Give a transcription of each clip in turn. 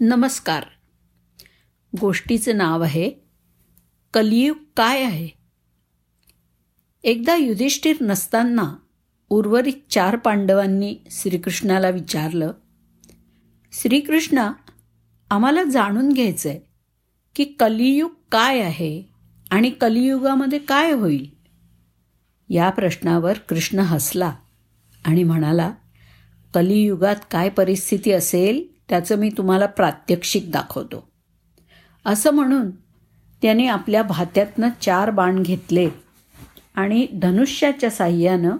नमस्कार. गोष्टीचं नाव आहे कलियुग काय आहे? एकदा युधिष्ठिर नसताना उर्वरित चार पांडवांनी श्रीकृष्णाला विचारलं श्रीकृष्णा आम्हाला जाणून घ्यायचं आहे की कलियुग काय आहे आणि कलियुगामध्ये काय होईल? या प्रश्नावर कृष्ण हसला आणि म्हणाला कलियुगात काय परिस्थिती असेल त्याचं मी तुम्हाला प्रात्यक्षिक दाखवतो. असं म्हणून त्याने आपल्या भात्यातनं चार बाण घेतले आणि धनुष्याच्या साह्यानं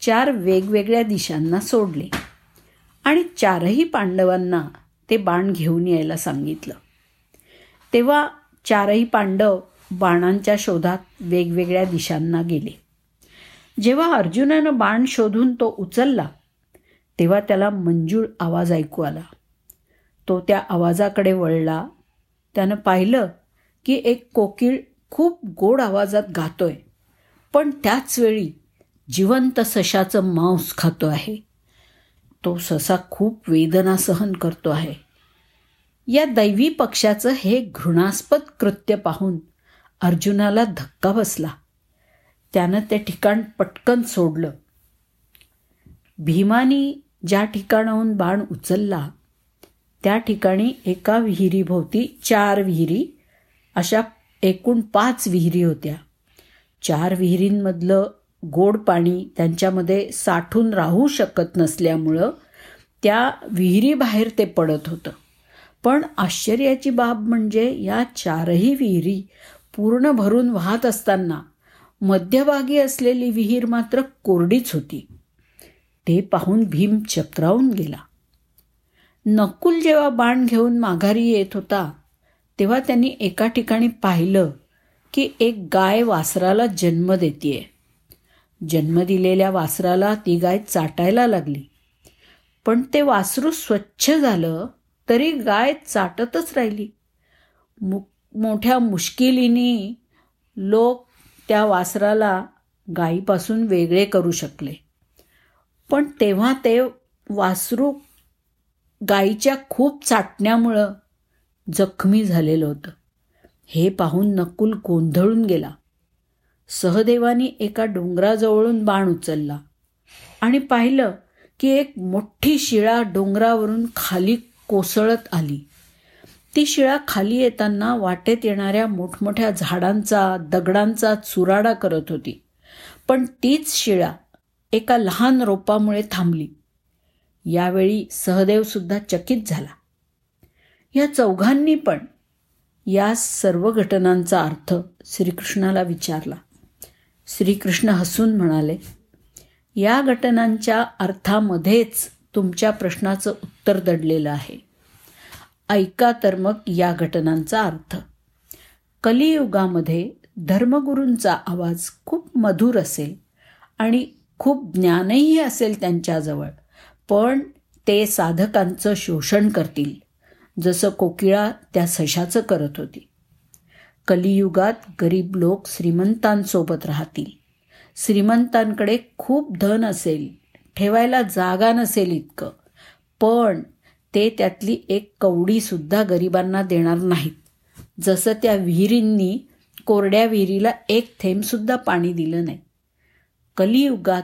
चार वेगवेगळ्या दिशांना सोडले आणि चारही पांडवांना ते बाण घेऊन यायला सांगितलं. तेव्हा चारही पांडव बाणांच्या शोधात वेगवेगळ्या दिशांना गेले. जेव्हा अर्जुनानं बाण शोधून तो उचलला तेव्हा त्याला मंजूळ आवाज ऐकू आला. तो त्या आवाजाकडे वळला. त्यानं पाहिलं की एक कोकिळ खूप गोड आवाजात गातोय. पण त्याच वेळी जिवंत सशाचं मांस खातो आहे. तो ससा खूप वेदना सहन करतो आहे. या दैवी पक्षाचं हे घृणास्पद कृत्य पाहून अर्जुनाला धक्का बसला. त्यानं ते ठिकाण पटकन सोडलं. भीमानी ज्या ठिकाणाहून बाण उचलला त्या ठिकाणी एका विहिरीभोवती चार विहिरी अशा एकूण पाच विहिरी होत्या. चार विहिरींमधलं गोड पाणी त्यांच्यामध्ये साठून राहू शकत नसल्यामुळं त्या विहिरीबाहेर ते पडत होतं. पण आश्चर्याची बाब म्हणजे या चारही विहिरी पूर्ण भरून वाहत असताना मध्यभागी असलेली विहीर मात्र कोरडीच होती. ते पाहून भीम चक्रावून गेला. नकुल जेव्हा बाण घेऊन माघारी येत होता तेव्हा त्यांनी एका ठिकाणी पाहिलं की एक गाय वासराला जन्म देतीये. जन्म दिलेल्या वासराला ती गाय चाटायला लागली. पण ते वासरू स्वच्छ झालं तरी गाय चाटतच राहिली. मु मोठ्या मुश्किलीने लोक त्या वासराला गायीपासून वेगळे करू शकले. पण तेव्हा ते वासरू गायीच्या खूप चाटण्यामुळं जखमी झालेलं होतं. हे पाहून नकुल गोंधळून गेला. सहदेवानी एका डोंगराजवळून बाण उचलला आणि पाहिलं की एक मोठी शिळा डोंगरावरून खाली कोसळत आली. ती शिळा खाली येताना वाटेत येणाऱ्या मोठमोठ्या झाडांचा दगडांचा चुराडा करत होती. पण तीच शिळा एका लहान रोपामुळे थांबली. यावेळी सहदेवसुद्धा चकित झाला. या चौघांनी पण या सर्व घटनांचा अर्थ श्रीकृष्णाला विचारला. श्रीकृष्ण हसून म्हणाले या घटनांच्या अर्थामध्येच तुमच्या प्रश्नाचं उत्तर दडलेलं आहे. ऐका तर मग या घटनांचा अर्थ. कलियुगामध्ये धर्मगुरूंचा आवाज खूप मधुर असेल आणि खूप ज्ञानही असेल त्यांच्याजवळ. पण ते साधकांचं शोषण करतील जसं कोकिळा त्या सशाचं करत होती. कलियुगात गरीब लोक श्रीमंतांसोबत राहतील. श्रीमंतांकडे खूप धन असेल ठेवायला जागा नसेल इतकं पण ते त्यातली एक कवडीसुद्धा गरिबांना देणार नाहीत. जसं त्या विहिरींनी कोरड्या विहिरीला एक थेंबसुद्धा पाणी दिलं नाही. कलियुगात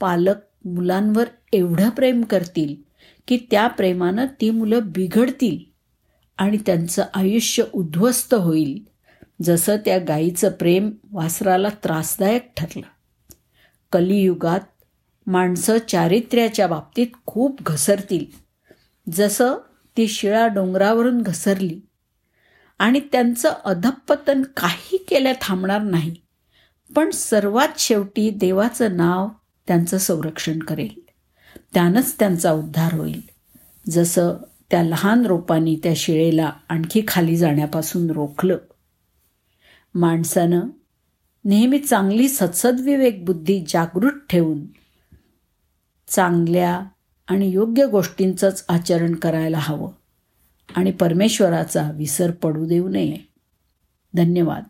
पालक मुलांवर एवढं प्रेम करतील की त्या प्रेमानं ती मुलं बिघडतील आणि त्यांचं आयुष्य उद्ध्वस्त होईल. जसं त्या गाईचं प्रेम वासराला त्रासदायक ठरलं. कलियुगात माणसं चारित्र्याच्या बाबतीत खूप घसरतील. जसं ती शिळा डोंगरावरून घसरली. आणि त्यांचं अधपतन काही केल्या थांबणार नाही. पण सर्वात शेवटी देवाचं नाव त्यांचं संरक्षण करेल. त्यानंच त्यांचा उद्धार होईल. जसं त्या लहान रोपांनी त्या शिळेला आणखी खाली जाण्यापासून रोखलं. माणसानं नेहमी चांगली सत्सद्विवेक बुद्धी जागृत ठेवून चांगल्या आणि योग्य गोष्टींचंच आचरण करायला हवं आणि परमेश्वराचा विसर पडू देऊ नये. धन्यवाद.